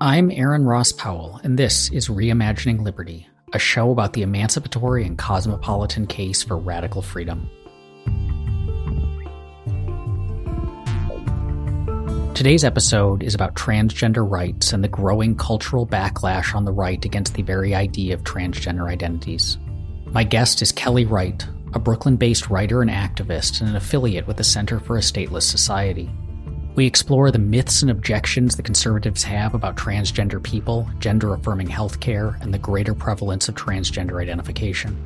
I'm Aaron Ross Powell, and this is Reimagining Liberty, a show about the emancipatory and cosmopolitan case for radical freedom. Today's episode is about transgender rights and the growing cultural backlash on the right against the very idea of transgender identities. My guest is Kelly Wright, a Brooklyn based writer and activist and an affiliate with the Center for a Stateless Society. We explore the myths and objections the conservatives have about transgender people, gender affirming healthcare, and the greater prevalence of transgender identification.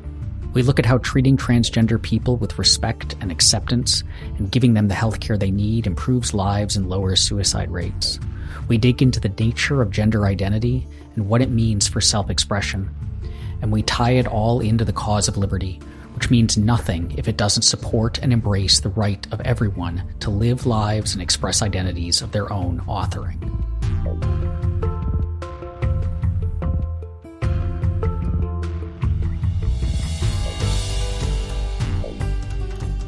We look at how treating transgender people with respect and acceptance and giving them the healthcare they need improves lives and lowers suicide rates. We dig into the nature of gender identity and what it means for self expression. And we tie it all into the cause of liberty, which means nothing if it doesn't support and embrace the right of everyone to live lives and express identities of their own authoring.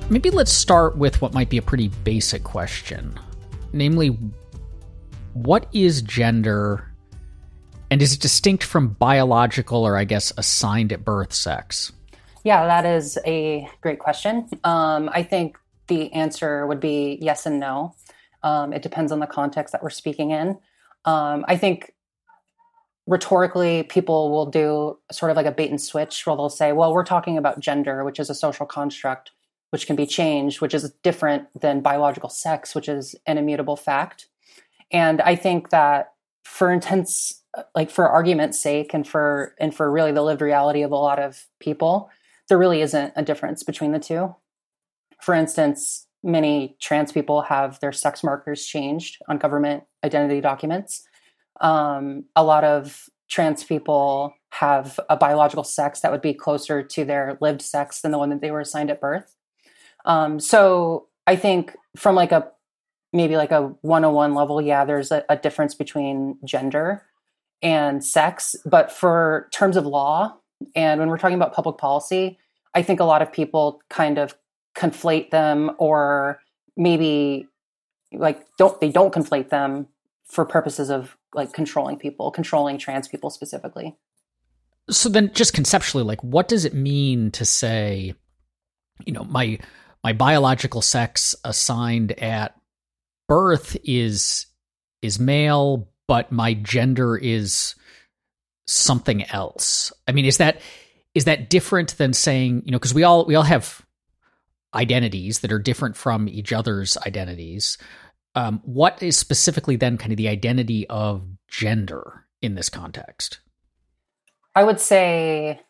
Maybe let's start with what might be a pretty basic question. Namely, what is gender and is it distinct from biological or, I guess, assigned at birth sex? Yeah, that is a great question. Um, I think the answer would be yes and no. Um, it depends on the context that we're speaking in. Um, I think rhetorically, people will do sort of like a bait and switch where they'll say, well, we're talking about gender, which is a social construct which can be changed, which is different than biological sex, which is an immutable fact. And I think that for intense like for argument's sake and for and for really the lived reality of a lot of people there really isn't a difference between the two. For instance, many trans people have their sex markers changed on government identity documents. Um, a lot of trans people have a biological sex that would be closer to their lived sex than the one that they were assigned at birth. Um, so I think from like a maybe like a 101 level, yeah, there's a, a difference between gender and sex. But for terms of law, and when we're talking about public policy, I think a lot of people kind of conflate them or maybe like don't they don't conflate them for purposes of like controlling people, controlling trans people specifically. So then just conceptually like what does it mean to say you know my my biological sex assigned at birth is is male but my gender is something else. I mean, is that is that different than saying you know because we all we all have identities that are different from each other's identities. Um, what is specifically then kind of the identity of gender in this context? I would say,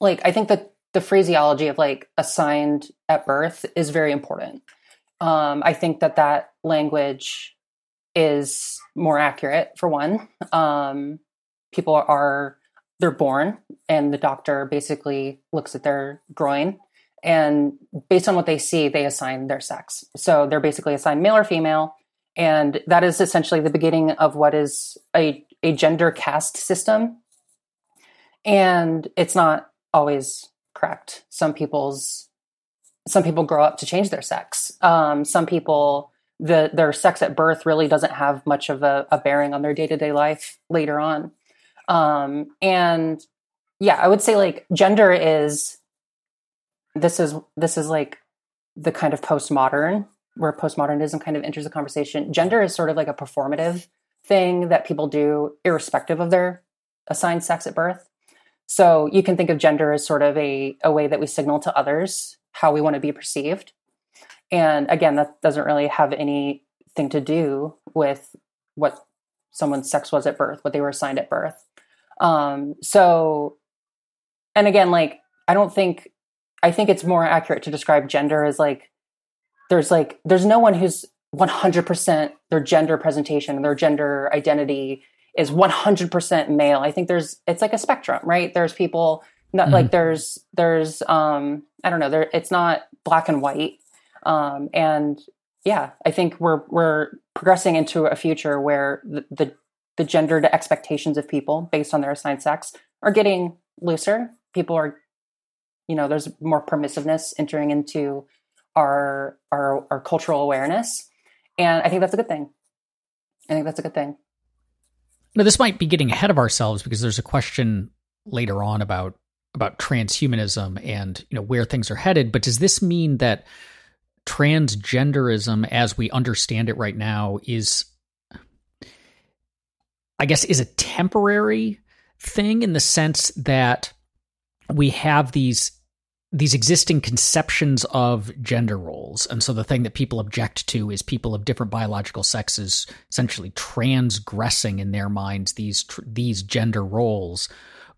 like, I think that the phraseology of like assigned at birth is very important. Um, I think that that language is more accurate for one. Um, people are they're born and the doctor basically looks at their groin and based on what they see they assign their sex. So they're basically assigned male or female. And that is essentially the beginning of what is a, a gender caste system. And it's not always correct. Some people's some people grow up to change their sex. Um, some people the their sex at birth really doesn't have much of a, a bearing on their day-to-day life later on um, and yeah, I would say like gender is this is this is like the kind of postmodern where postmodernism kind of enters the conversation. Gender is sort of like a performative thing that people do irrespective of their assigned sex at birth. So you can think of gender as sort of a, a way that we signal to others how we want to be perceived. And again, that doesn't really have anything to do with what someone's sex was at birth, what they were assigned at birth. Um, so, and again, like, I don't think, I think it's more accurate to describe gender as like, there's like, there's no one who's 100% their gender presentation, and their gender identity is 100% male. I think there's, it's like a spectrum, right? There's people, not mm-hmm. like there's, there's, um, I don't know, there, it's not black and white. Um, and yeah, I think we're, we're progressing into a future where the, the the gendered expectations of people based on their assigned sex are getting looser. People are, you know, there's more permissiveness entering into our our, our cultural awareness, and I think that's a good thing. I think that's a good thing. Now, this might be getting ahead of ourselves because there's a question later on about about transhumanism and you know where things are headed. But does this mean that transgenderism, as we understand it right now, is I guess is a temporary thing in the sense that we have these these existing conceptions of gender roles. And so the thing that people object to is people of different biological sexes essentially transgressing in their minds these these gender roles.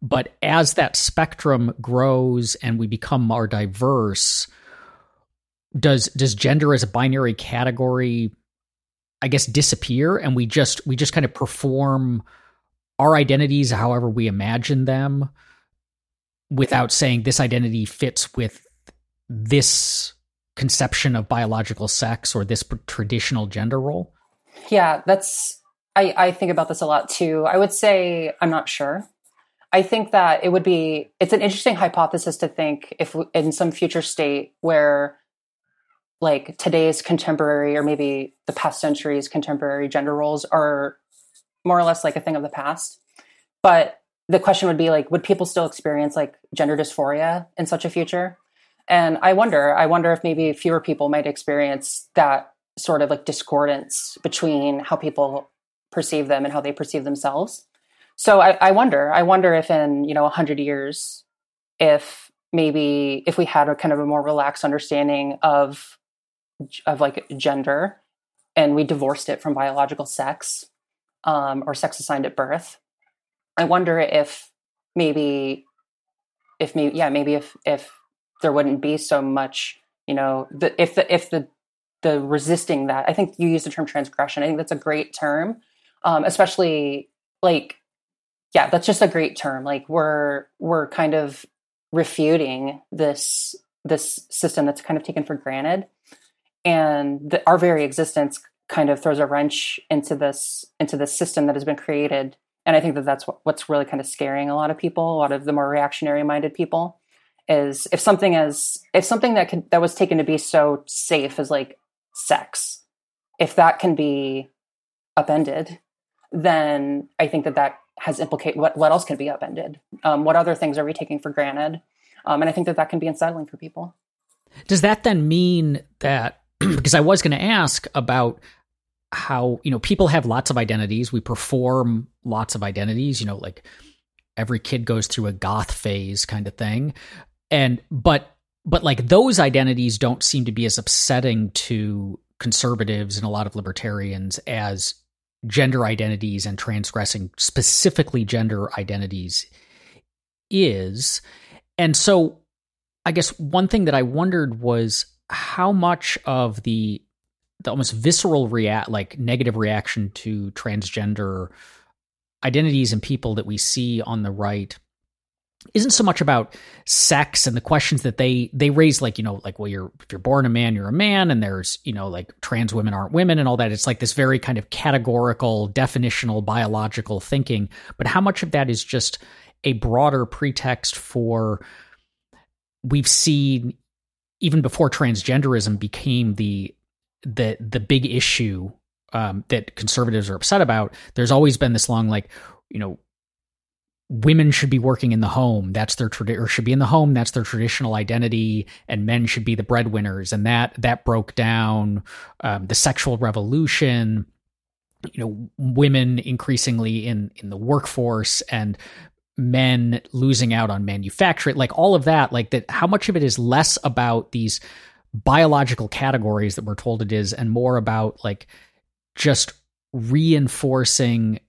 But as that spectrum grows and we become more diverse, does does gender as a binary category I guess disappear and we just we just kind of perform our identities however we imagine them without saying this identity fits with this conception of biological sex or this traditional gender role? Yeah, that's I, I think about this a lot too. I would say I'm not sure. I think that it would be it's an interesting hypothesis to think if in some future state where like today's contemporary or maybe the past century's contemporary gender roles are more or less like a thing of the past. But the question would be like, would people still experience like gender dysphoria in such a future? And I wonder, I wonder if maybe fewer people might experience that sort of like discordance between how people perceive them and how they perceive themselves. So I, I wonder, I wonder if in, you know, a hundred years, if maybe if we had a kind of a more relaxed understanding of of like gender and we divorced it from biological sex um, or sex assigned at birth. I wonder if maybe if maybe yeah maybe if if there wouldn't be so much you know the, if the if the the resisting that i think you use the term transgression. I think that's a great term um, especially like yeah that's just a great term. Like we're we're kind of refuting this this system that's kind of taken for granted and the, our very existence kind of throws a wrench into this into this system that has been created. And i think that that's what, what's really kind of scaring a lot of people a lot of the more reactionary minded people is if something is if something that can that was taken to be so safe as like sex if that can be upended then i think that that has implicate what what else can be upended? Um, what other things are we taking for granted? Um, and i think that that can be unsettling for people. Does that then mean that because I was going to ask about how, you know, people have lots of identities. We perform lots of identities, you know, like every kid goes through a goth phase kind of thing. And, but, but like those identities don't seem to be as upsetting to conservatives and a lot of libertarians as gender identities and transgressing specifically gender identities is. And so I guess one thing that I wondered was how much of the the almost visceral react like negative reaction to transgender identities and people that we see on the right isn't so much about sex and the questions that they they raise like you know like well you're if you're born a man you're a man and there's you know like trans women aren't women and all that. It's like this very kind of categorical definitional biological thinking. But how much of that is just a broader pretext for we've seen even before transgenderism became the the the big issue um, that conservatives are upset about, there's always been this long like, you know, women should be working in the home. That's their tradition, or should be in the home. That's their traditional identity, and men should be the breadwinners. And that that broke down um, the sexual revolution. You know, women increasingly in in the workforce and men losing out on manufacturing, like all of that, like that, how much of it is less about these biological categories that we're told it is and more about like just reinforcing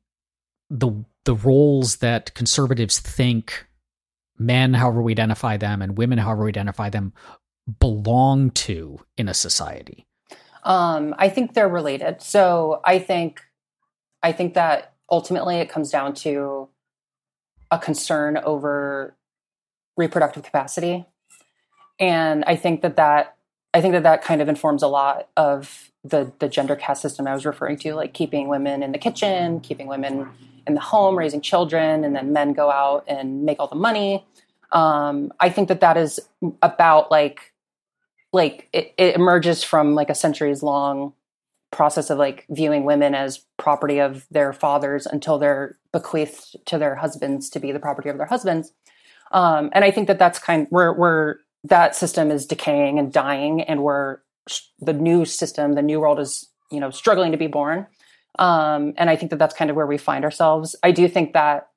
the the roles that conservatives think men however we identify them and women however we identify them belong to in a society? Um i think they're related. So i think i think that ultimately it comes down to a concern over reproductive capacity. And i think that that i think that that kind of informs a lot of the the gender caste system i was referring to like keeping women in the kitchen keeping women in the home raising children and then men go out and make all the money. Um, i think that that is about like like it, it emerges from like a centuries long process of like viewing women as property of their fathers until they're bequeathed to their husbands to be the property of their husbands. Um, and I think that that's kind where where that system is decaying and dying, and where the new system, the new world is you know struggling to be born. Um, and I think that that's kind of where we find ourselves. I do think that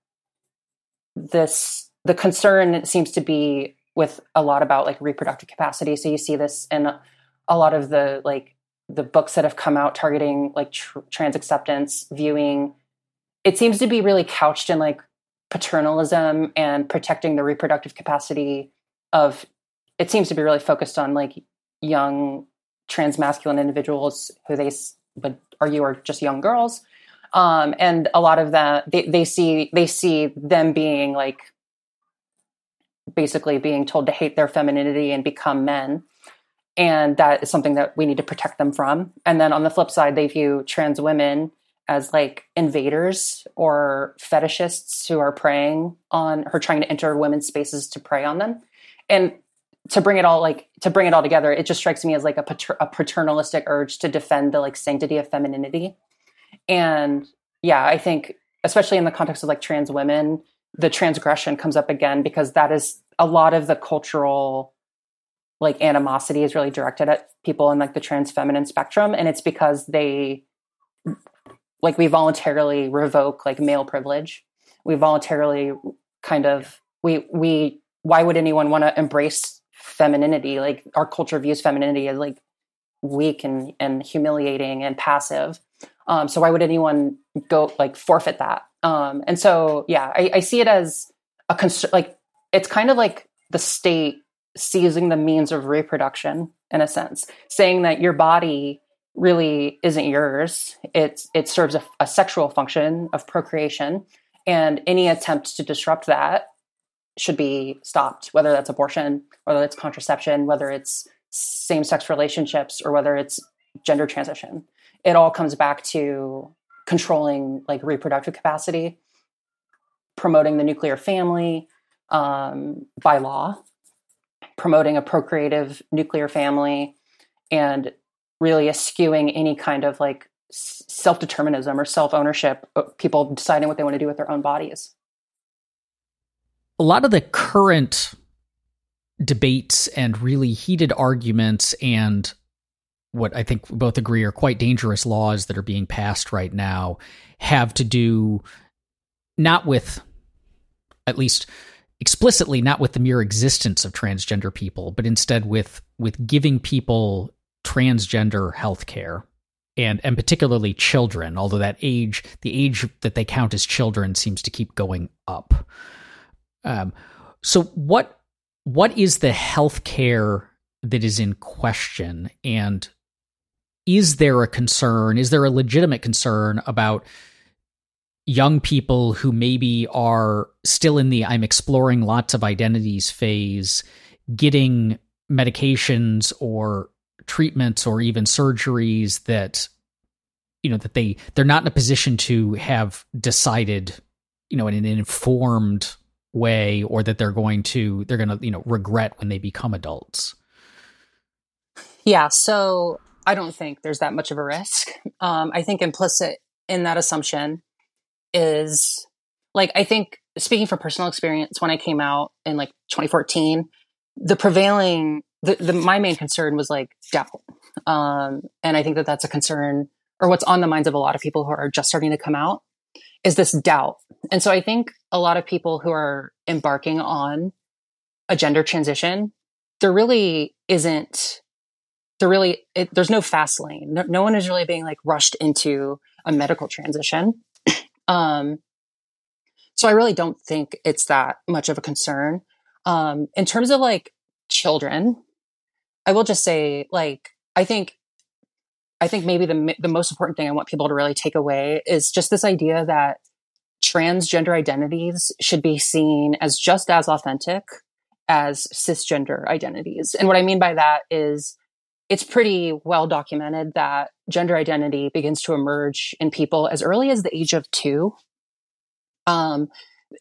this the concern seems to be with a lot about like reproductive capacity. So you see this in a lot of the like the books that have come out targeting like tr- trans acceptance, viewing. It seems to be really couched in like paternalism and protecting the reproductive capacity of. It seems to be really focused on like young trans masculine individuals who they argue are you are just young girls. Um, and a lot of that they, they see they see them being like basically being told to hate their femininity and become men and that is something that we need to protect them from. And then on the flip side they view trans women as like invaders or fetishists who are preying on her trying to enter women's spaces to prey on them. And to bring it all like to bring it all together it just strikes me as like a, pater- a paternalistic urge to defend the like sanctity of femininity. And yeah i think especially in the context of like trans women the transgression comes up again because that is a lot of the cultural like animosity is really directed at people in like the trans feminine spectrum and it's because they like we voluntarily revoke like male privilege. We voluntarily kind of we we why would anyone want to embrace femininity? Like our culture views femininity as like weak and and humiliating and passive. Um so why would anyone go like forfeit that? Um and so yeah i, I see it as a concern like it's kind of like the state seizing the means of reproduction in a sense saying that your body really isn't yours. It's it serves a, a sexual function of procreation and any attempt to disrupt that should be stopped whether that's abortion whether it's contraception whether it's same-sex relationships or whether it's gender transition. It all comes back to controlling like reproductive capacity promoting the nuclear family um, by law promoting a procreative nuclear family and really eschewing any kind of like self determinism or self ownership, people deciding what they want to do with their own bodies. A lot of the current debates and really heated arguments and what I think we both agree are quite dangerous laws that are being passed right now have to do not with at least explicitly not with the mere existence of transgender people, but instead with with giving people transgender health care and and particularly children, although that age the age that they count as children seems to keep going up. Um, so what what is the health care that is in question and is there a concern is there a legitimate concern about young people who maybe are still in the I'm exploring lots of identities phase getting medications or treatments or even surgeries that you know that they they're not in a position to have decided you know in an informed way or that they're going to they're going to you know regret when they become adults. Yeah so i don't think there's that much of a risk. Um, i think implicit in that assumption is like I think speaking from personal experience when I came out in like 2014, the prevailing the, the my main concern was like doubt. Um, and I think that that's a concern or what's on the minds of a lot of people who are just starting to come out is this doubt. And so I think a lot of people who are embarking on a gender transition, there really isn't there really it, there's no fast lane. No, no one is really being like rushed into a medical transition. Um, so I really don't think it's that much of a concern. Um, in terms of like children, I will just say, like, I think, I think maybe the the most important thing I want people to really take away is just this idea that transgender identities should be seen as just as authentic as cisgender identities. And what I mean by that is it's pretty well documented that gender identity begins to emerge in people as early as the age of two. Um,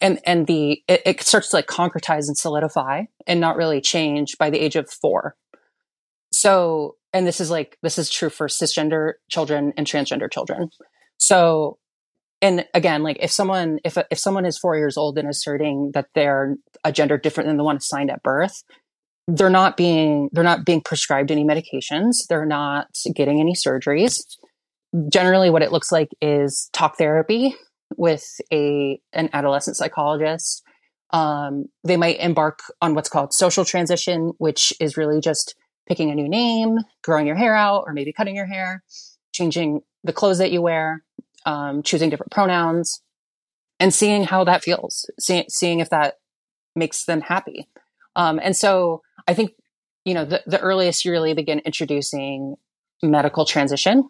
and and the it, it, starts to like concretize and solidify and not really change by the age of four. So, and this is like this is true for cisgender children and transgender children. So, and again, like if someone if if someone is four years old and asserting that they're a gender different than the one assigned at birth, they're not being they're not being prescribed any medications. They're not getting any surgeries. Generally, what it looks like is talk therapy with a an adolescent psychologist. Um, they might embark on what's called social transition, which is really just picking a new name, growing your hair out, or maybe cutting your hair, changing the clothes that you wear, um, choosing different pronouns, and seeing how that feels, see, seeing if that makes them happy. Um, and so I think, you know, the, the earliest you really begin introducing medical transition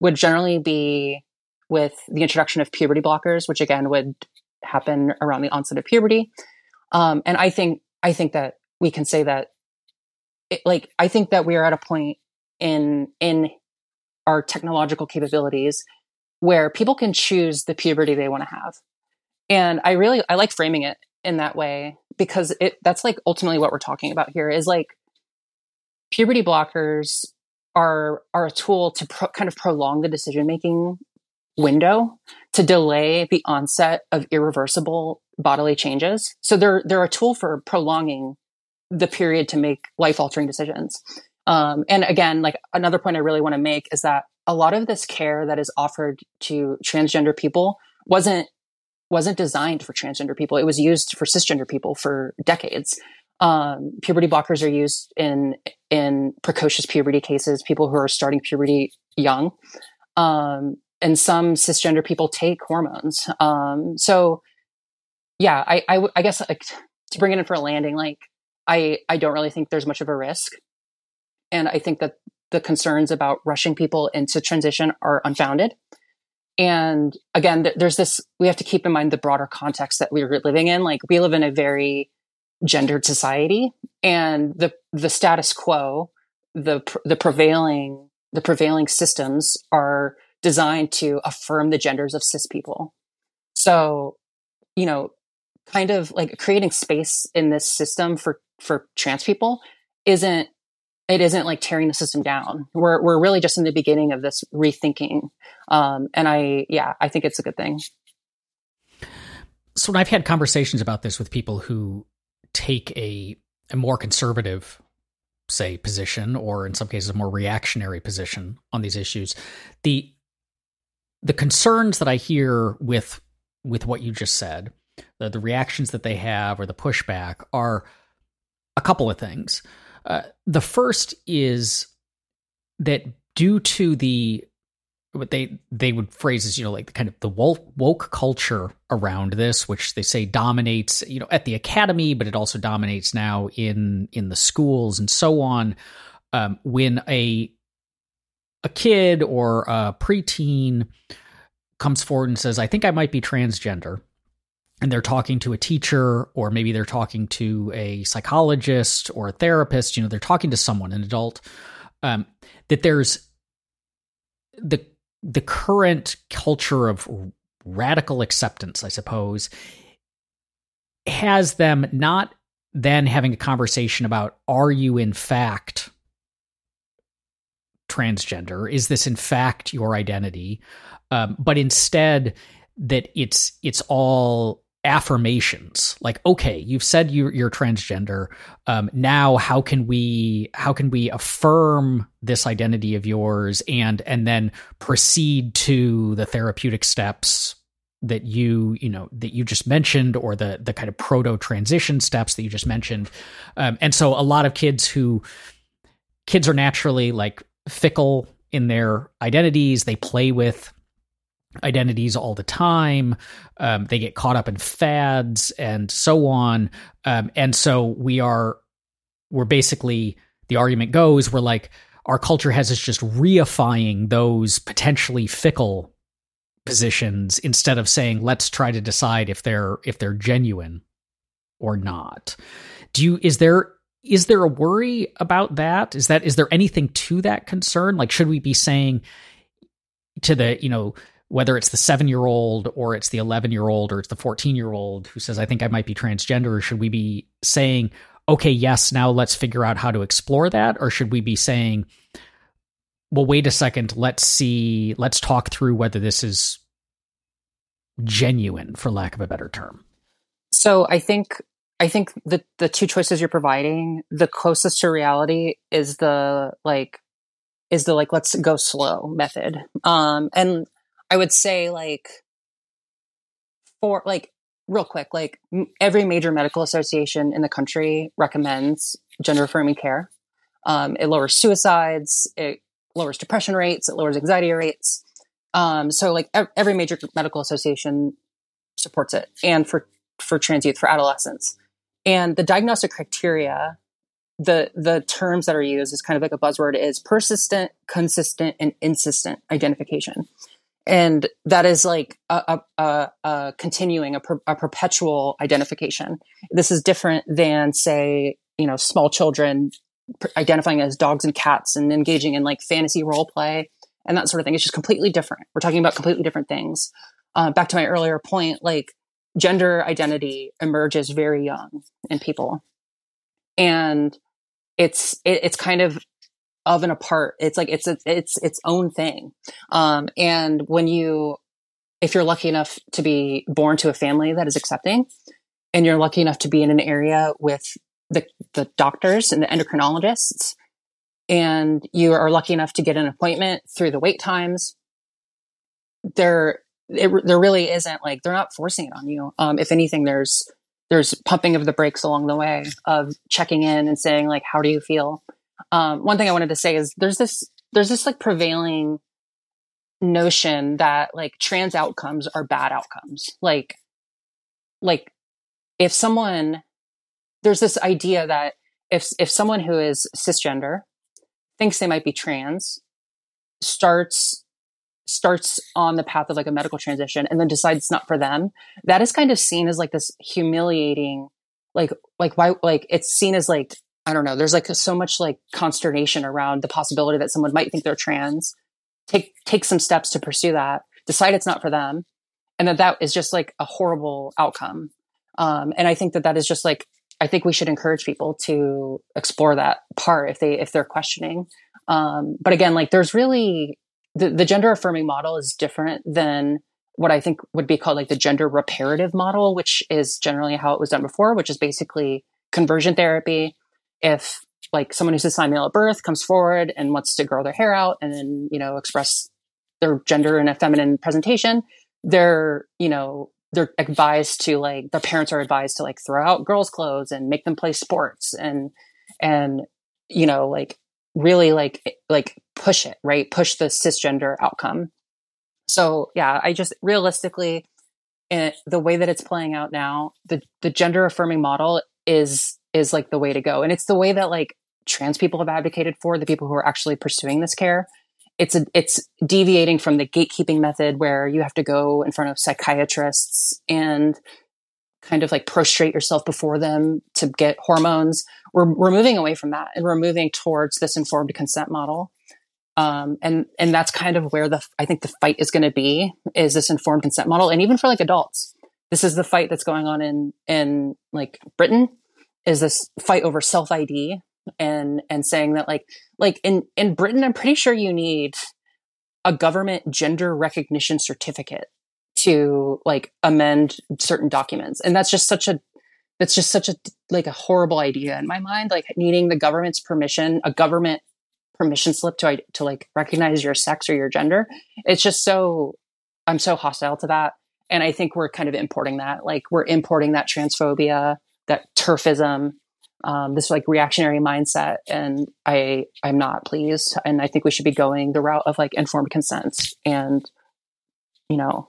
would generally be with the introduction of puberty blockers, which again would happen around the onset of puberty. Um, and I think I think that we can say that, it, like, I think that we are at a point in in our technological capabilities where people can choose the puberty they want to have. And I really I like framing it in that way because it that's like ultimately what we're talking about here is like puberty blockers are are a tool to pro, kind of prolong the decision making window to delay the onset of irreversible bodily changes. So they're they're a tool for prolonging the period to make life altering decisions. Um, and again, like another point I really want to make is that a lot of this care that is offered to transgender people wasn't wasn't designed for transgender people. It was used for cisgender people for decades. Um, puberty blockers are used in in precocious puberty cases, people who are starting puberty young. Um, and some cisgender people take hormones. Um, so yeah, I, I, I guess like to bring it in for a landing, like I, I don't really think there's much of a risk. And I think that the concerns about rushing people into transition are unfounded. And again, th- there's this, we have to keep in mind the broader context that we're living in. Like we live in a very gendered society and the, the status quo, the, the prevailing, the prevailing systems are designed to affirm the genders of cis people. So, you know, kind of like creating space in this system for for trans people isn't it isn't like tearing the system down. We're we're really just in the beginning of this rethinking. Um, and I yeah, I think it's a good thing. So when I've had conversations about this with people who take a a more conservative say position or in some cases a more reactionary position on these issues the the concerns that I hear with with what you just said, the, the reactions that they have or the pushback are a couple of things. Uh, the first is that due to the what they they would phrase as you know like the kind of the woke, woke culture around this, which they say dominates you know at the academy, but it also dominates now in in the schools and so on. Um, when a a kid or a preteen comes forward and says, I think I might be transgender, and they're talking to a teacher, or maybe they're talking to a psychologist or a therapist, you know, they're talking to someone, an adult, um, that there's the the current culture of radical acceptance, I suppose, has them not then having a conversation about are you in fact transgender? Is this in fact your identity? Um, but instead, that it's it's all affirmations. Like okay you've said you're, you're transgender. Um, now how can we how can we affirm this identity of yours and and then proceed to the therapeutic steps that you you know that you just mentioned or the the kind of proto transition steps that you just mentioned? Um, and so a lot of kids who kids are naturally like fickle in their identities. They play with identities all the time. Um, they get caught up in fads and so on. Um, and so we are, we're basically, the argument goes, we're like, our culture has us just reifying those potentially fickle positions instead of saying let's try to decide if they're if they're genuine or not do you is there is there a worry about that? Is that is there anything to that concern? Like, should we be saying to the you know whether it's the seven year old or it's the eleven year old or it's the fourteen year old who says I think I might be transgender, should we be saying okay, yes, now let's figure out how to explore that, or should we be saying well, wait a second. Let's see. Let's talk through whether this is genuine, for lack of a better term. So I think I think the the two choices you're providing, the closest to reality is the like is the like let's go slow method. Um and I would say like for like real quick, like every major medical association in the country recommends gender affirming care. Um, it lowers suicides, it lowers depression rates, it lowers anxiety rates. Um, so like every major medical association supports it, and for for trans youth for adolescents, and the diagnostic criteria, the the terms that are used is kind of like a buzzword is persistent, consistent, and insistent identification and that is like a, a, a continuing a, per, a, perpetual identification. This is different than say you know small children identifying as dogs and cats and engaging in like fantasy role play and that sort of thing. It's just completely different. We're talking about completely different things. Uh, back to my earlier point like gender identity emerges very young in people. And it's it, it's kind of of and apart. It's like it's a, it's its own thing. Um, and when you, if you're lucky enough to be born to a family that is accepting, and you're lucky enough to be in an area with the the doctors and the endocrinologists, and you are lucky enough to get an appointment through the wait times, there it, there really isn't like they're not forcing it on you. Um, if anything, there's there's pumping of the brakes along the way of checking in and saying like, how do you feel? Um, one thing I wanted to say is there's this there's this like prevailing notion that like trans outcomes are bad outcomes. Like like if someone there's this idea that if if someone who is cisgender thinks they might be trans starts starts on the path of like a medical transition and then decides it's not for them that is kind of seen as like this humiliating like like why like it's seen as like I don't know. There's like so much like consternation around the possibility that someone might think they're trans, take take some steps to pursue that, decide it's not for them, and that that is just like a horrible outcome. Um, and I think that that is just like I think we should encourage people to explore that part if they if they're questioning. Um, but again, like there's really the, the gender affirming model is different than what I think would be called like the gender reparative model, which is generally how it was done before, which is basically conversion therapy if like someone who's assigned male at birth comes forward and wants to grow their hair out and then you know express their gender in a feminine presentation they're you know they're advised to like their parents are advised to like throw out girls clothes and make them play sports and and you know like really like eh, like push it right? Push the cisgender outcome. So yeah i just realistically in the way that it's playing out now the the gender affirming model is is like the way to go. And it's the way that like trans people have advocated for, the people who are actually pursuing this care. It's a, it's deviating from the gatekeeping method where you have to go in front of psychiatrists and kind of like prostrate yourself before them to get hormones. We're, we're moving away from that and we're moving towards this informed consent model. Um, and, and that's kind of where the, I think the fight is going to be is this informed consent model. And even for like adults, this is the fight that's going on in, in like Britain is this fight over self ID and and saying that like like in in Britain, I'm pretty sure you need a government gender recognition certificate to like amend certain documents, and that's just such a that's just such a like a horrible idea in my mind. Like needing the government's permission, a government permission slip to to like recognize your sex or your gender. It's just so I'm so hostile to that. And I think we're kind of importing that. Like we're importing that transphobia that TERFism, um, this like reactionary mindset, and I I'm not pleased. And I think we should be going the route of like informed consent and you know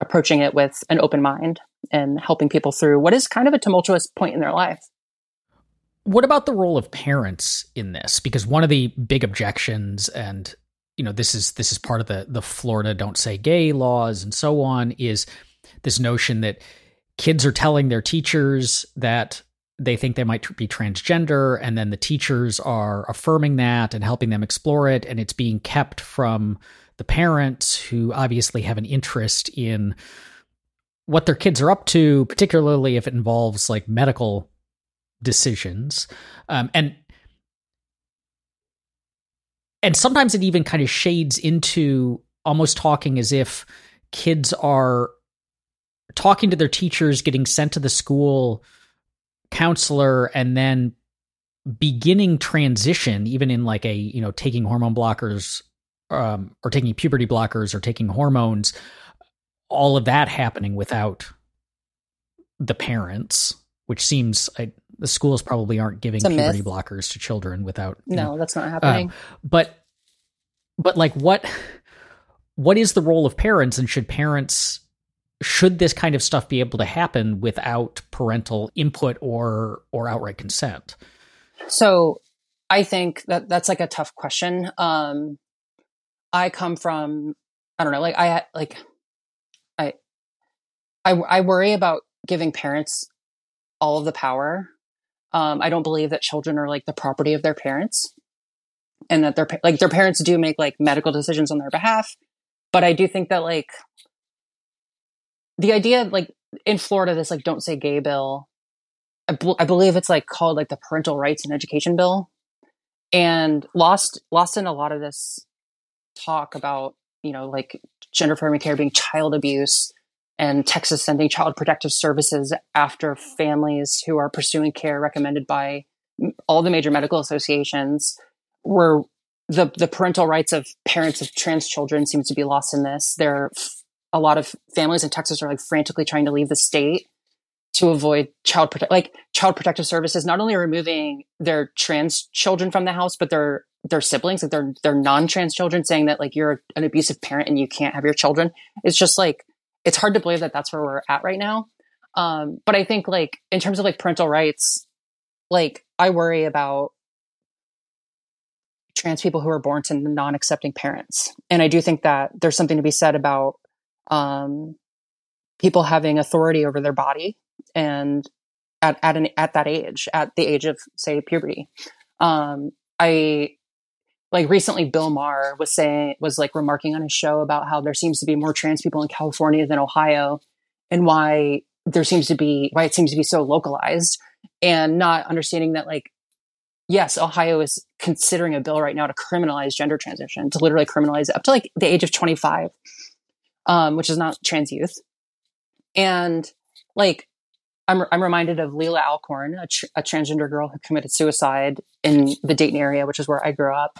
approaching it with an open mind and helping people through what is kind of a tumultuous point in their life. What about the role of parents in this? Because one of the big objections and you know this is this is part of the the Florida don't say gay laws and so on is this notion that kids are telling their teachers that they think they might be transgender and then the teachers are affirming that and helping them explore it and it's being kept from the parents who obviously have an interest in what their kids are up to particularly if it involves like medical decisions. Um, and and sometimes it even kind of shades into almost talking as if kids are talking to their teachers, getting sent to the school counselor, and then beginning transition, even in like a, you know, taking hormone blockers um, or taking puberty blockers or taking hormones, all of that happening without the parents, which seems I, the schools probably aren't giving puberty myth. blockers to children without. No, know, that's not happening. Um, but, but like what, what is the role of parents and should parents should this kind of stuff be able to happen without parental input or or outright consent? So i think that that's like a tough question. Um i come from i don't know like i like i i, I worry about giving parents all of the power. Um i don't believe that children are like the property of their parents and that their like their parents do make like medical decisions on their behalf. But i do think that like the idea like in Florida, this like don't say gay bill, I believe it's like called like the parental rights and education bill, and lost lost in a lot of this talk about you know like gender affirming care being child abuse and Texas sending child protective services after families who are pursuing care recommended by all the major medical associations were the the parental rights of parents of trans children seems to be lost in this. They're a lot of families in Texas are like frantically trying to leave the state to avoid child protect like child protective services not only removing their trans children from the house but their their siblings like their their non-trans children saying that like you're an abusive parent and you can't have your children. It's just like it's hard to believe that that's where we're at right now. Um but i think like in terms of like parental rights like i worry about trans people who are born to non-accepting parents. And i do think that there's something to be said about um, people having authority over their body and at at an at that age, at the age of say puberty. Um, I like recently Bill Maher was saying was like remarking on his show about how there seems to be more trans people in California than Ohio and why there seems to be why it seems to be so localized and not understanding that like yes ohio is considering a bill right now to criminalize gender transition to literally criminalize it up to like the age of 25 um, which is not trans youth. And like, I'm, I'm reminded of Leelah Alcorn, a, tr- a transgender girl who committed suicide in the Dayton area, which is where I grew up.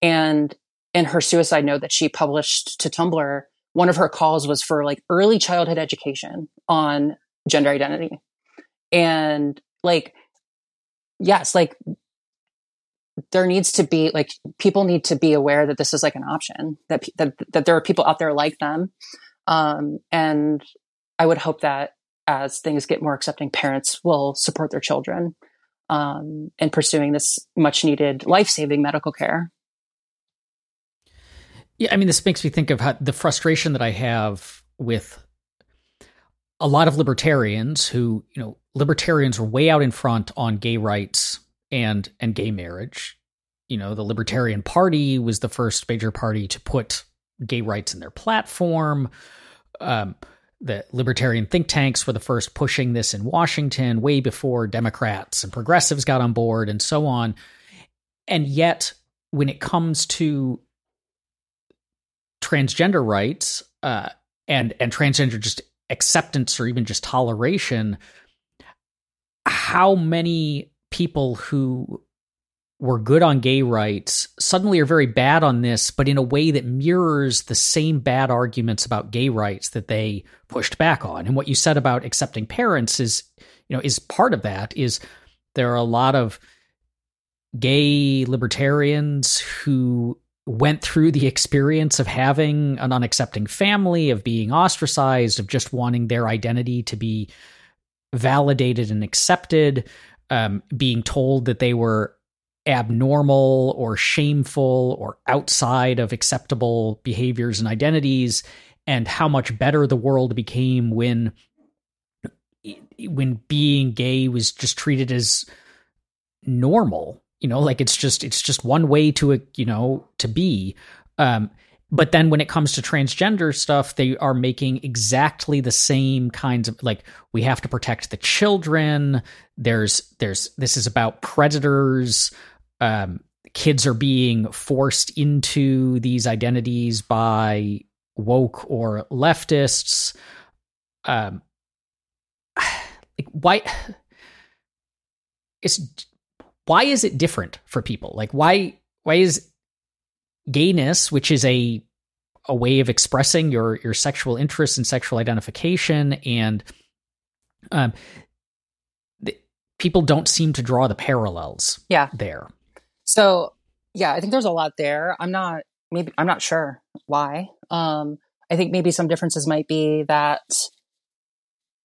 And in her suicide note that she published to Tumblr, one of her calls was for like early childhood education on gender identity. And like, yes, like there needs to be like people need to be aware that this is like an option that that that there are people out there like them. Um, and i would hope that as things get more accepting parents will support their children um, in pursuing this much needed life-saving medical care. Yeah i mean this makes me think of how the frustration that i have with a lot of libertarians who you know libertarians are way out in front on gay rights and and gay marriage. You know, the Libertarian Party was the first major party to put gay rights in their platform. Um, the libertarian think tanks were the first pushing this in Washington, way before Democrats and progressives got on board, and so on. And yet, when it comes to transgender rights uh, and and transgender just acceptance or even just toleration, how many people who were good on gay rights suddenly are very bad on this, but in a way that mirrors the same bad arguments about gay rights that they pushed back on. And what you said about accepting parents is, you know, is part of that. Is there are a lot of gay libertarians who went through the experience of having an unaccepting family, of being ostracized, of just wanting their identity to be validated and accepted um, being told that they were abnormal or shameful or outside of acceptable behaviors and identities and how much better the world became when when being gay was just treated as normal you know like it's just it's just one way to you know to be. Um but then when it comes to transgender stuff they are making exactly the same kinds of like we have to protect the children there's there's this is about predators um kids are being forced into these identities by woke or leftists. Um, like why? It's why is it different for people? Like why why is gayness, which is a a way of expressing your your sexual interest and sexual identification, and um, the, people don't seem to draw the parallels. Yeah, there. So yeah, I think there's a lot there. I'm not maybe I'm not sure why. Um, I think maybe some differences might be that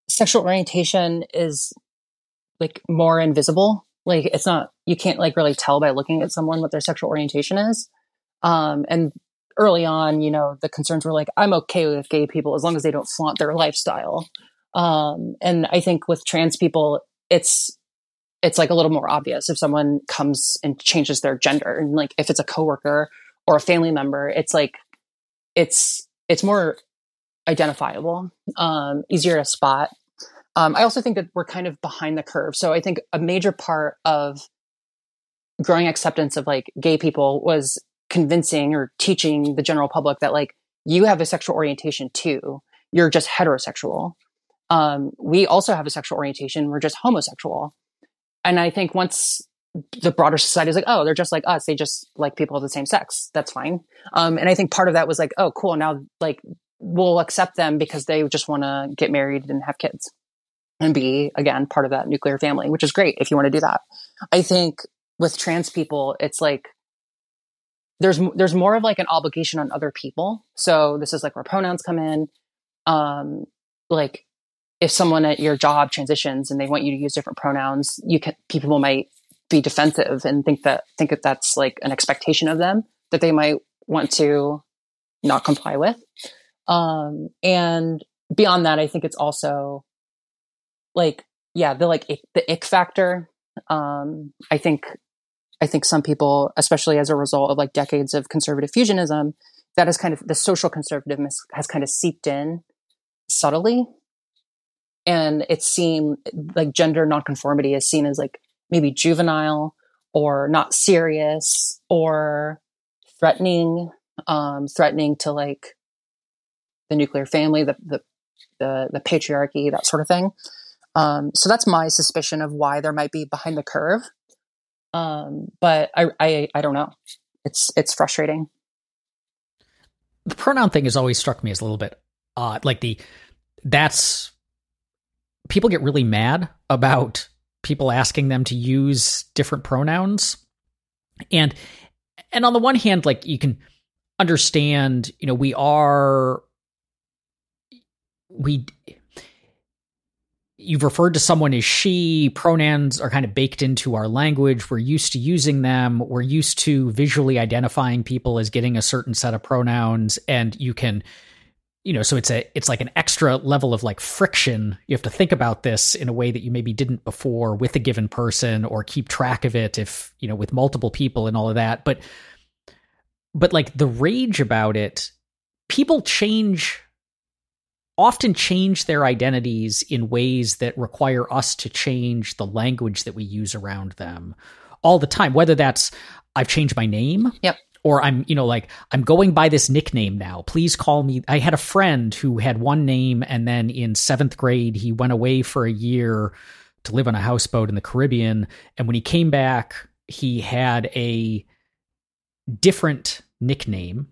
sexual orientation is like more invisible. Like it's not you can't like really tell by looking at someone what their sexual orientation is. Um, and early on, you know, the concerns were like, I'm okay with gay people as long as they don't flaunt their lifestyle. Um, and I think with trans people, it's it's like a little more obvious if someone comes and changes their gender. And like if it's a coworker or a family member it's like it's it's more identifiable um, easier to spot. Um, i also think that we're kind of behind the curve. So i think a major part of growing acceptance of like gay people was convincing or teaching the general public that like you have a sexual orientation too you're just heterosexual um, we also have a sexual orientation we're just homosexual and I think once the broader society is like, oh, they're just like us. They just like people of the same sex. That's fine. Um, and I think part of that was like, oh, cool. Now, like, we'll accept them because they just want to get married and have kids and be, again, part of that nuclear family, which is great if you want to do that. I think with trans people, it's like, there's, there's more of like an obligation on other people. So this is like where pronouns come in. Um, like if someone at your job transitions and they want you to use different pronouns, you can people might be defensive and think that think that that's like an expectation of them that they might want to not comply with. Um, and beyond that, I think it's also like yeah, the like the ick factor. Um, I think I think some people, especially as a result of like decades of conservative fusionism, that is kind of the social conservativeness has kind of seeped in subtly. And it's seen like gender nonconformity is seen as like maybe juvenile or not serious or threatening um threatening to like the nuclear family the the the, the patriarchy that sort of thing. Um so that's my suspicion of why there might be behind the curve um but i i, I don't know. It's it's frustrating. The pronoun thing has always struck me as a little bit odd. Like the that's people get really mad about people asking them to use different pronouns. And and on the one hand like you can understand, you know, we are we you've referred to someone as she pronouns are kind of baked into our language. We're used to using them. We're used to visually identifying people as getting a certain set of pronouns. And you can you know so it's a it's like an extra level of like friction. You have to think about this in a way that you maybe didn't before with a given person or keep track of it if you know with multiple people and all of that. But but like the rage about it people change often change their identities in ways that require us to change the language that we use around them all the time whether that's I've changed my name. Yep or I'm, you know, like I'm going by this nickname now. Please call me. I had a friend who had one name, and then in seventh grade, he went away for a year to live on a houseboat in the Caribbean. And when he came back, he had a different nickname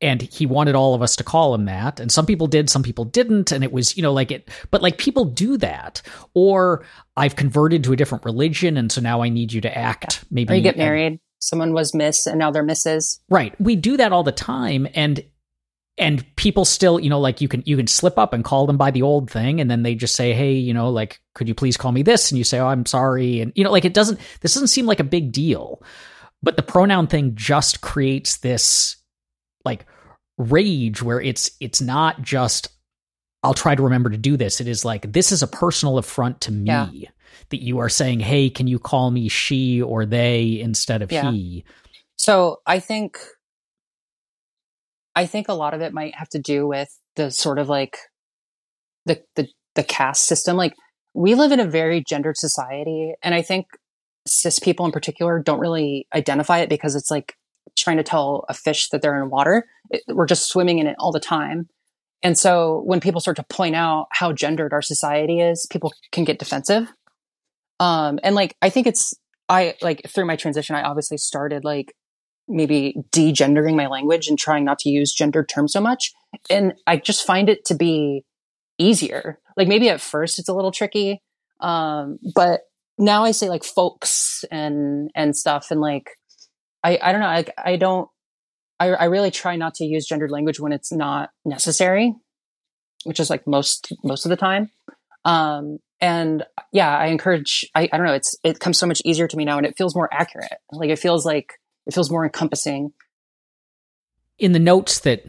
and he wanted all of us to call him that. And some people did some people didn't. And it was you know like it but like people do that. Or i've converted to a different religion. And so now i need you to act. Maybe or you get married. Someone was miss and now they're misses. Right. We do that all the time. And and people still you know like you can you can slip up and call them by the old thing. And then they just say hey you know like could you please call me this? And you say oh i'm sorry. And you know like it doesn't this doesn't seem like a big deal. But the pronoun thing just creates this like rage where it's it's not just I'll try to remember to do this. It is like this is a personal affront to me. Yeah that you are saying, hey, can you call me she or they instead of yeah. he? So I think I think a lot of it might have to do with the sort of like the the the caste system. Like we live in a very gendered society, and I think cis people in particular don't really identify it because it's like trying to tell a fish that they're in water. It, we're just swimming in it all the time. And so when people start to point out how gendered our society is, people can get defensive. Um, and like, I think it's, I like through my transition, I obviously started like maybe degendering my language and trying not to use gendered terms so much. And I just find it to be easier. Like maybe at first it's a little tricky. Um, but now I say like folks and, and stuff. And like, I, I don't know. I, I don't, I, I really try not to use gendered language when it's not necessary, which is like most, most of the time. Um, and yeah, I encourage, I, I don't know, it's, it comes so much easier to me now and it feels more accurate. Like it feels like, it feels more encompassing. In the notes that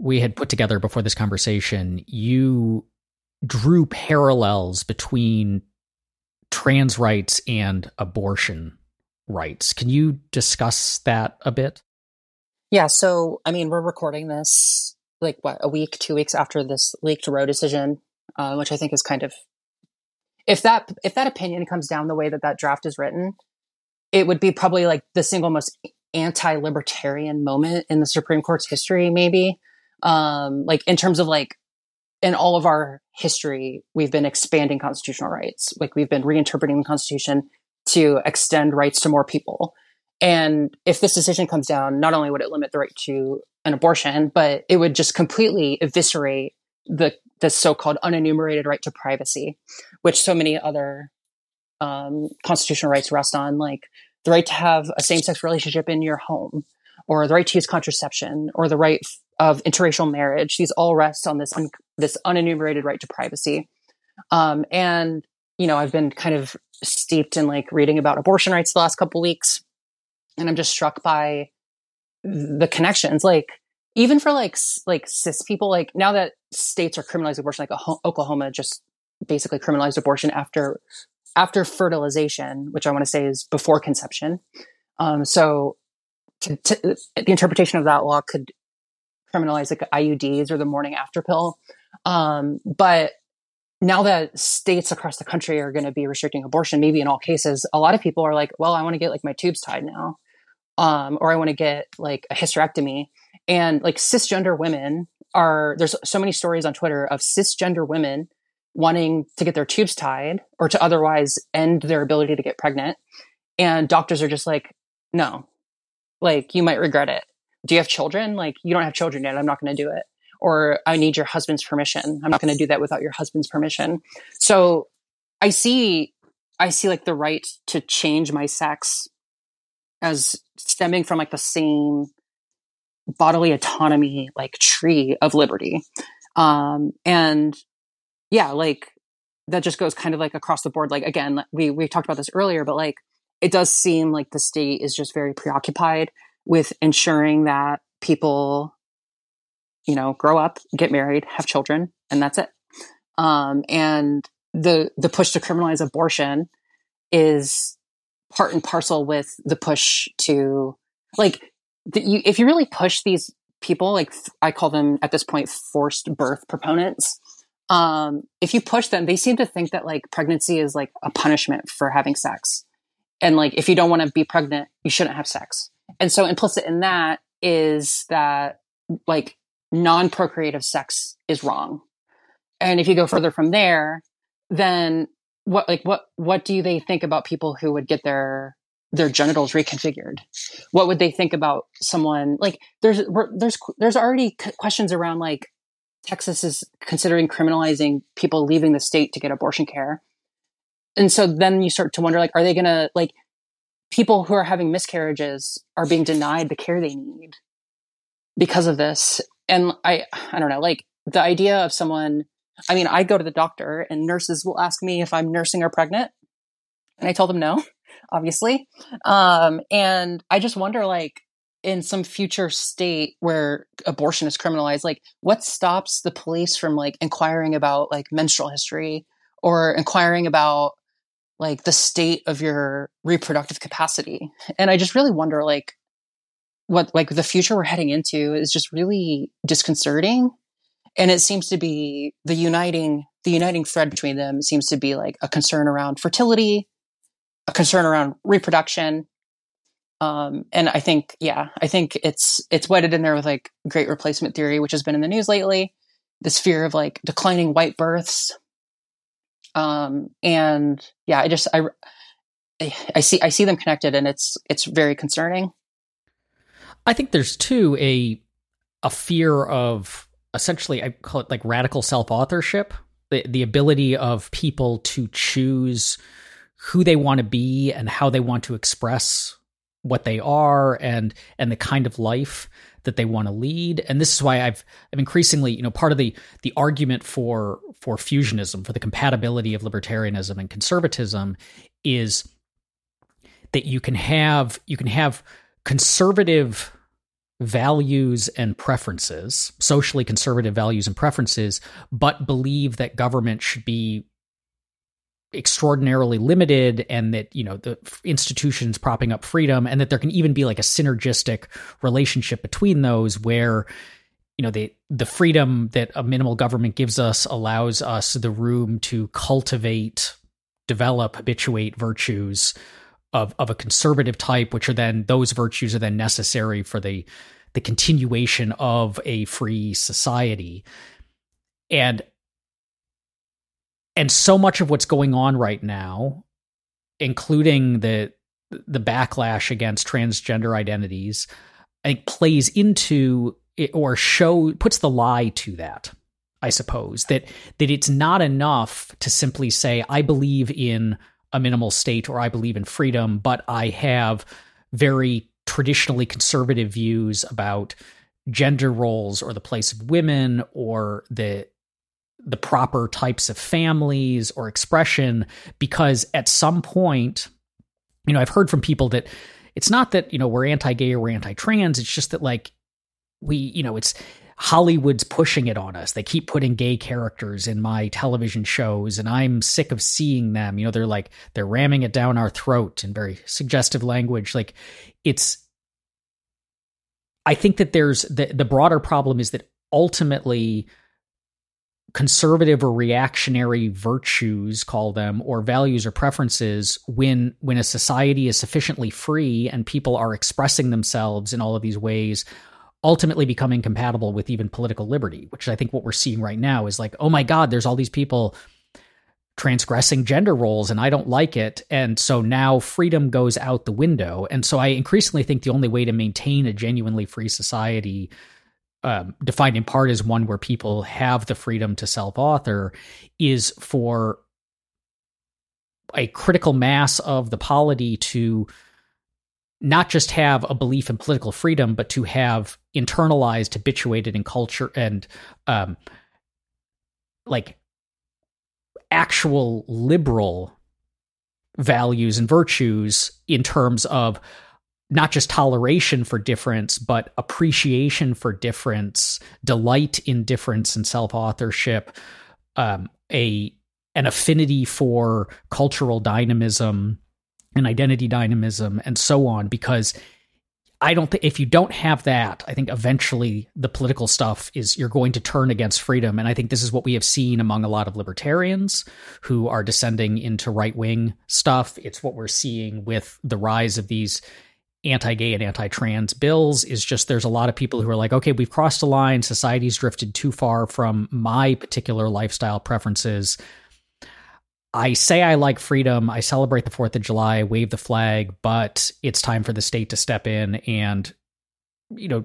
we had put together before this conversation, you drew parallels between trans rights and abortion rights. Can you discuss that a bit? Yeah. So, I mean, we're recording this like what, a week, two weeks after this leaked Roe decision, uh, which I think is kind of, if that, if that opinion comes down the way that that draft is written, it would be probably like the single most anti-libertarian moment in the Supreme Court's history, maybe. Um, like in terms of like in all of our history, we've been expanding constitutional rights. Like we've been reinterpreting the Constitution to extend rights to more people. And if this decision comes down, not only would it limit the right to an abortion, but it would just completely eviscerate the the so-called unenumerated right to privacy, which so many other um, constitutional rights rest on, like the right to have a same-sex relationship in your home, or the right to use contraception, or the right of interracial marriage. These all rest on this un- this unenumerated right to privacy. Um, and you know, I've been kind of steeped in like reading about abortion rights the last couple weeks, and I'm just struck by the connections. Like even for like like cis people, like now that states are criminalizing abortion, like Oklahoma just basically criminalized abortion after after fertilization, which I want to say is before conception. Um, so to, to, the interpretation of that law could criminalize like IUDs or the morning after pill. Um, but now that states across the country are going to be restricting abortion, maybe in all cases, a lot of people are like, well, I want to get like my tubes tied now. Um, or I want to get like a hysterectomy. And like cisgender women are, there's so many stories on Twitter of cisgender women wanting to get their tubes tied or to otherwise end their ability to get pregnant. And doctors are just like, no, like you might regret it. Do you have children? Like you don't have children yet. I'm not going to do it. Or I need your husband's permission. I'm not going to do that without your husband's permission. So I see, I see like the right to change my sex as stemming from like the same bodily autonomy, like tree of liberty. Um, and yeah, like that just goes kind of like across the board. Like again, we we talked about this earlier, but like it does seem like the state is just very preoccupied with ensuring that people, you know, grow up, get married, have children, and that's it. Um, and the the push to criminalize abortion is part and parcel with the push to like the, you, if you really push these people like i call them at this point forced birth proponents um, if you push them, they seem to think that like pregnancy is like a punishment for having sex. And like, if you don't want to be pregnant, you shouldn't have sex. And so implicit in that is that like non procreative sex is wrong. And if you go further from there, then what, like, what, what do they think about people who would get their, their genitals reconfigured? What would they think about someone like there's, there's, there's already questions around like, Texas is considering criminalizing people leaving the state to get abortion care. And so then you start to wonder like, are they going to, like, people who are having miscarriages are being denied the care they need because of this. And I, I don't know, like the idea of someone, I mean, I go to the doctor and nurses will ask me if I'm nursing or pregnant. And I tell them no, obviously. Um, and I just wonder, like, in some future state where abortion is criminalized like what stops the police from like inquiring about like menstrual history or inquiring about like the state of your reproductive capacity and i just really wonder like what like the future we're heading into is just really disconcerting and it seems to be the uniting the uniting thread between them seems to be like a concern around fertility a concern around reproduction. Um, and I think, yeah, I think it's it's wedded in there with like great replacement theory, which has been in the news lately. This fear of like declining white births. Um, and yeah, I just I I see I see them connected, and it's it's very concerning. I think there's too a a fear of essentially I call it like radical self authorship, the the ability of people to choose who they want to be and how they want to express what they are and and the kind of life that they want to lead. And this is why I've I've increasingly you know part of the the argument for for fusionism for the compatibility of libertarianism and conservatism is that you can have you can have conservative values and preferences, socially conservative values and preferences, but believe that government should be extraordinarily limited and that you know the institutions propping up freedom and that there can even be like a synergistic relationship between those where you know the the freedom that a minimal government gives us allows us the room to cultivate develop habituate virtues of of a conservative type, which are then those virtues are then necessary for the the continuation of a free society. And and so much of what's going on right now, including the the backlash against transgender identities, I think plays into it or show puts the lie to that. I suppose that that it's not enough to simply say I believe in a minimal state or I believe in freedom, but I have very traditionally conservative views about gender roles or the place of women or the the proper types of families or expression because at some point you know I've heard from people that it's not that you know we're anti-gay or we're anti-trans. It's just that like we you know it's Hollywood's pushing it on us. They keep putting gay characters in my television shows, and I'm sick of seeing them. You know, they're like, they're ramming it down our throat in very suggestive language. Like, it's, I think that there's the, the broader problem is that ultimately, conservative or reactionary virtues call them or values or preferences when when a society is sufficiently free and people are expressing themselves in all of these ways ultimately become incompatible with even political liberty, which I think what we're seeing right now is like, oh my God, there's all these people transgressing gender roles and I don't like it. And so now freedom goes out the window. And so I increasingly think the only way to maintain a genuinely free society, um, defined in part as one where people have the freedom to self author, is for a critical mass of the polity to not just have a belief in political freedom, but to have internalized, habituated in culture and um, like actual liberal values and virtues in terms of not just toleration for difference, but appreciation for difference, delight in difference and self authorship, um, a an affinity for cultural dynamism and identity dynamism and so on because I don't think if you don't have that, I think eventually the political stuff is you're going to turn against freedom. And I think this is what we have seen among a lot of libertarians who are descending into right wing stuff. It's what we're seeing with the rise of these anti-gay and anti-trans bills is just there's a lot of people who are like okay we've crossed a line society's drifted too far from my particular lifestyle preferences I say I like freedom. I celebrate the 4th of July, wave the flag, but it's time for the state to step in and, you know,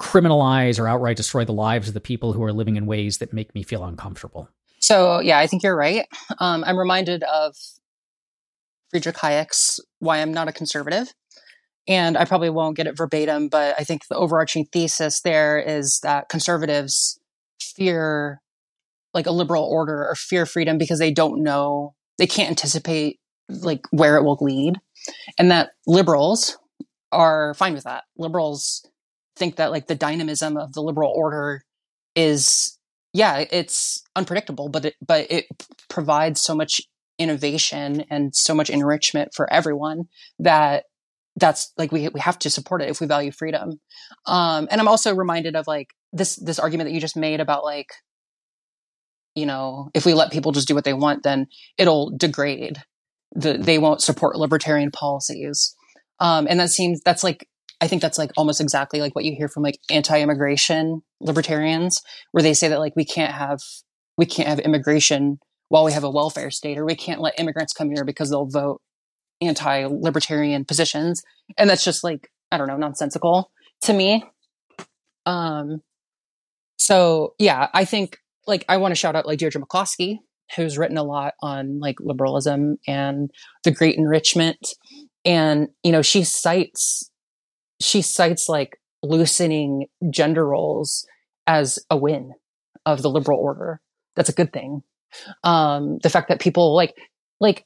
criminalize or outright destroy the lives of the people who are living in ways that make me feel uncomfortable. So, yeah, I think you're right. Um, I'm reminded of Friedrich Hayek's Why I'm Not a Conservative. And I probably won't get it verbatim, but I think the overarching thesis there is that conservatives fear like a liberal order or fear freedom because they don't know they can't anticipate like where it will lead. And that liberals are fine with that. Liberals think that like the dynamism of the liberal order is yeah it's unpredictable but it but it provides so much innovation and so much enrichment for everyone that that's like we we have to support it if we value freedom. Um and i'm also reminded of like this this argument that you just made about like you know, if we let people just do what they want, then it'll degrade. the, they won't support libertarian policies. Um, and that seems that's like I think that's like almost exactly like what you hear from like anti-immigration libertarians, where they say that like we can't have we can't have immigration while we have a welfare state, or we can't let immigrants come here because they'll vote anti-libertarian positions, and that's just like I don't know nonsensical to me. Um, so yeah, I think like I want to shout out like Deirdre McCloskey, who's written a lot on like liberalism and the great enrichment. And, you know, she cites, she cites like loosening gender roles as a win of the liberal order. That's a good thing. Um, the fact that people like, like,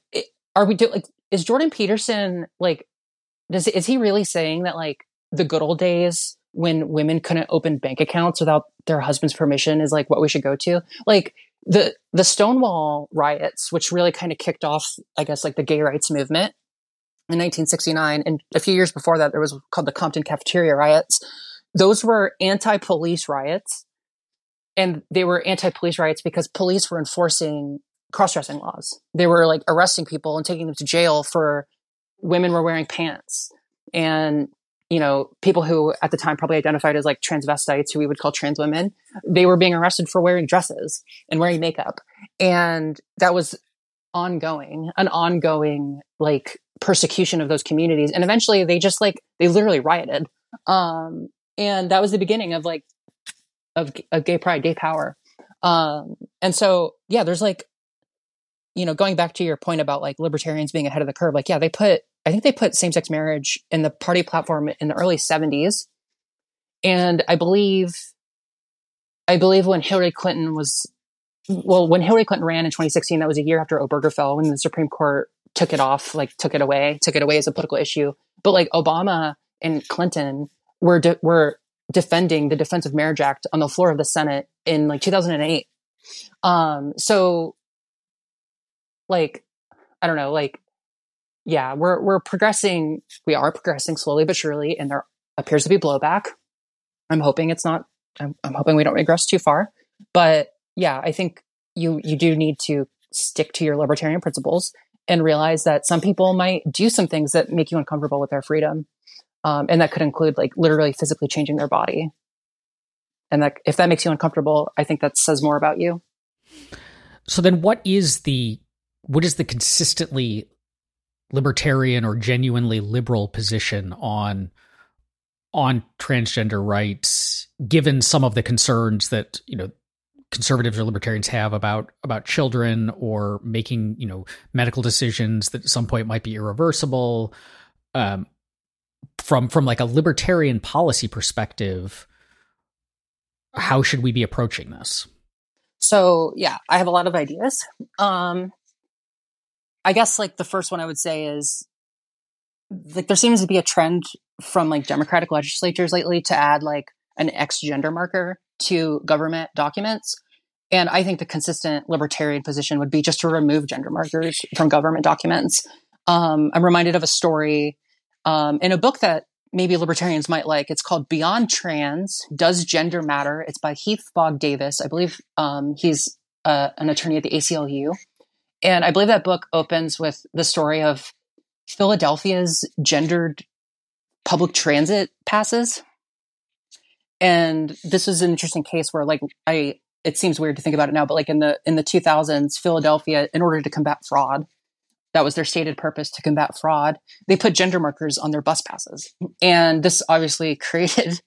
are we doing, like, is Jordan Peterson like, does, is he really saying that like the good old days when women couldn't open bank accounts without their husband's permission is like what we should go to? Like, the the Stonewall riots, which really kind of kicked off, I guess, like the gay rights movement in 1969, and a few years before that, there was called the Compton Cafeteria riots. Those were anti-police riots, and they were anti-police riots because police were enforcing cross-dressing laws. They were like arresting people and taking them to jail for women were wearing pants and you know, people who at the time probably identified as like transvestites, who we would call trans women, they were being arrested for wearing dresses and wearing makeup. And that was ongoing, an ongoing like persecution of those communities. And eventually they just like, they literally rioted. Um, and that was the beginning of like, of, of gay pride, gay power. Um, and so, yeah, there's like, you know, going back to your point about like libertarians being ahead of the curve, like, yeah, they put I think they put same sex marriage in the party platform in the early 70s. And I believe, I believe when Hillary Clinton was, well, when Hillary Clinton ran in 2016, that was a year after Obergefell, when the Supreme Court took it off, like took it away, took it away as a political issue. But like Obama and Clinton were, de- were defending the Defense of Marriage Act on the floor of the Senate in like 2008. Um, so like, I don't know, like yeah, we're we're progressing. We are progressing slowly but surely, and there appears to be blowback. I'm hoping it's not. I'm, I'm hoping we don't regress too far. But yeah, I think you you do need to stick to your libertarian principles and realize that some people might do some things that make you uncomfortable with their freedom, um, and that could include like literally physically changing their body. And that if that makes you uncomfortable, I think that says more about you. So then, what is the what is the consistently libertarian or genuinely liberal position on on transgender rights given some of the concerns that you know conservatives or libertarians have about about children or making you know medical decisions that at some point might be irreversible. Um, from from like a libertarian policy perspective how should we be approaching this? So yeah i have a lot of ideas. Um I guess like the first one I would say is like there seems to be a trend from like democratic legislatures lately to add like an X gender marker to government documents. And I think the consistent libertarian position would be just to remove gender markers from government documents. Um, I'm reminded of a story um, in a book that maybe libertarians might like. It's called Beyond Trans Does Gender Matter? It's by Heath Fogg Davis. I believe um, he's uh, an attorney at the ACLU. And I believe that book opens with the story of Philadelphia's gendered public transit passes. And this is an interesting case where like I it seems weird to think about it now, but like in the in the 2000s, Philadelphia, in order to combat fraud, that was their stated purpose to combat fraud. They put gender markers on their bus passes, and this obviously created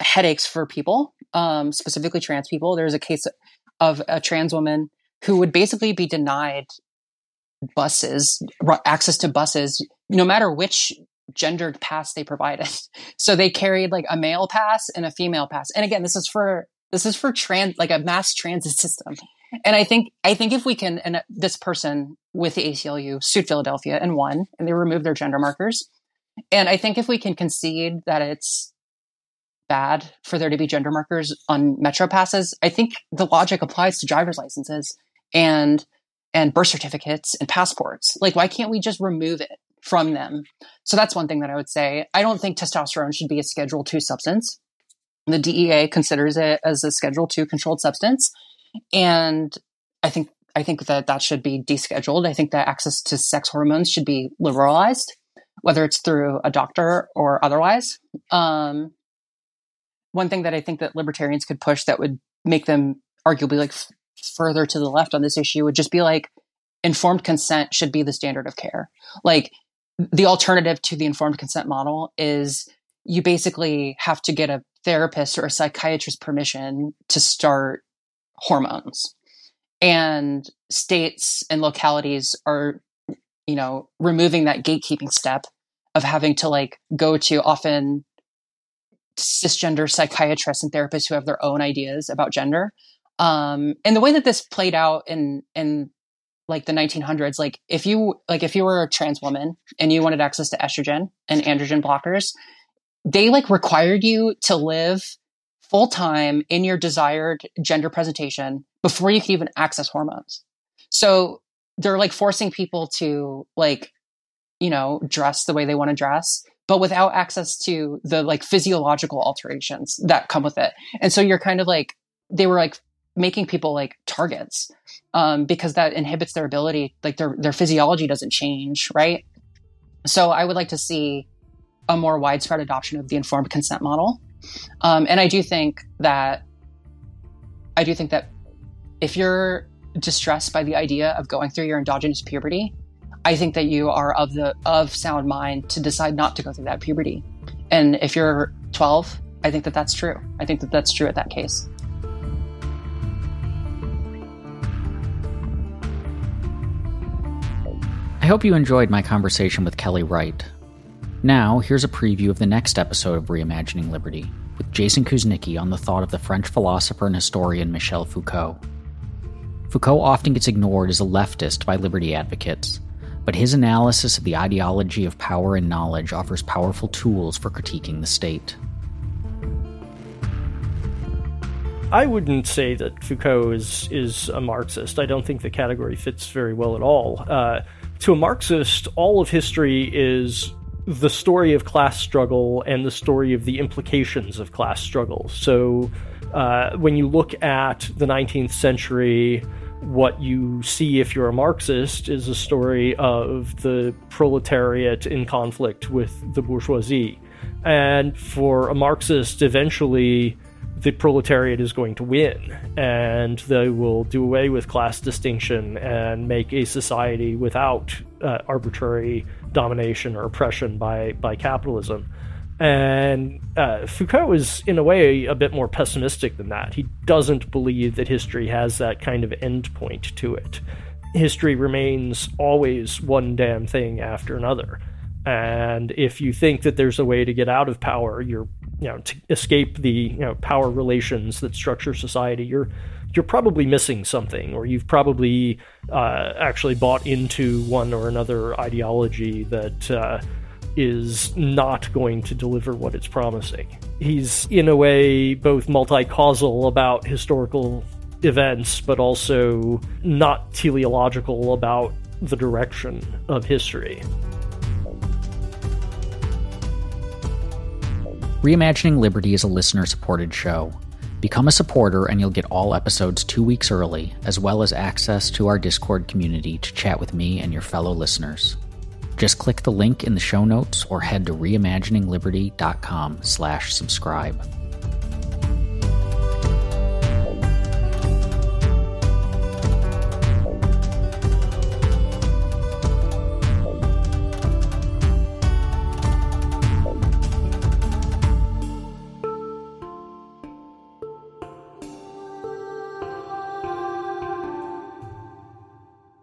headaches for people, um, specifically trans people. There's a case of a trans woman who would basically be denied buses, access to buses, no matter which gendered pass they provided. So they carried like a male pass and a female pass. And again, this is for this is for trans like a mass transit system. And I think I think if we can and uh, this person with the ACLU sued Philadelphia and won and they removed their gender markers. And I think if we can concede that it's bad for there to be gender markers on metro passes, I think the logic applies to driver's licenses and and birth certificates and passports. Like, why can't we just remove it from them? So that's one thing that I would say. I don't think testosterone should be a Schedule Two substance. The DEA considers it as a Schedule Two controlled substance, and I think I think that that should be descheduled. I think that access to sex hormones should be liberalized, whether it's through a doctor or otherwise. Um, one thing that I think that libertarians could push that would make them arguably like further to the left on this issue would just be like informed consent should be the standard of care. Like the alternative to the informed consent model is you basically have to get a therapist or a psychiatrist permission to start hormones and states and localities are you know removing that gatekeeping step of having to like go to often cisgender psychiatrists and therapists who have their own ideas about gender um, and the way that this played out in in like the 1900s like if you like if you were a trans woman and you wanted access to estrogen and androgen blockers they like required you to live full time in your desired gender presentation before you can even access hormones. So they're like forcing people to like, you know, dress the way they want to dress, but without access to the like physiological alterations that come with it. And so you're kind of like, they were like making people like targets um, because that inhibits their ability, like their, their physiology doesn't change, right? So I would like to see a more widespread adoption of the informed consent model. Um, and I do think that I do think that if you're distressed by the idea of going through your endogenous puberty, I think that you are of the of sound mind to decide not to go through that puberty. And if you're 12, I think that that's true. I think that that's true at that case. Hope you enjoyed my conversation with Kelly Wright. Now, here's a preview of the next episode of Reimagining Liberty with Jason Kuznicki on the thought of the French philosopher and historian Michel Foucault. Foucault often gets ignored as a leftist by liberty advocates, but his analysis of the ideology of power and knowledge offers powerful tools for critiquing the state. I wouldn't say that Foucault is is a Marxist. I don't think the category fits very well at all. Uh, to a Marxist, all of history is the story of class struggle and the story of the implications of class struggle. So, uh, when you look at the 19th century, what you see if you're a Marxist is a story of the proletariat in conflict with the bourgeoisie. And for a Marxist, eventually the proletariat is going to win and they will do away with class distinction and make a society without uh, arbitrary domination or oppression by, by capitalism. And uh, Foucault is, in a way, a bit more pessimistic than that. He doesn't believe that history has that kind of endpoint to it. History remains always one damn thing after another. And if you think that there's a way to get out of power, you're you know to escape the you know power relations that structure society, you're you're probably missing something, or you've probably uh, actually bought into one or another ideology that uh, is not going to deliver what it's promising. He's, in a way, both multi causal about historical events, but also not teleological about the direction of history. Reimagining Liberty is a listener supported show. Become a supporter and you'll get all episodes two weeks early, as well as access to our Discord community to chat with me and your fellow listeners. Just click the link in the show notes or head to reimaginingliberty.com slash subscribe.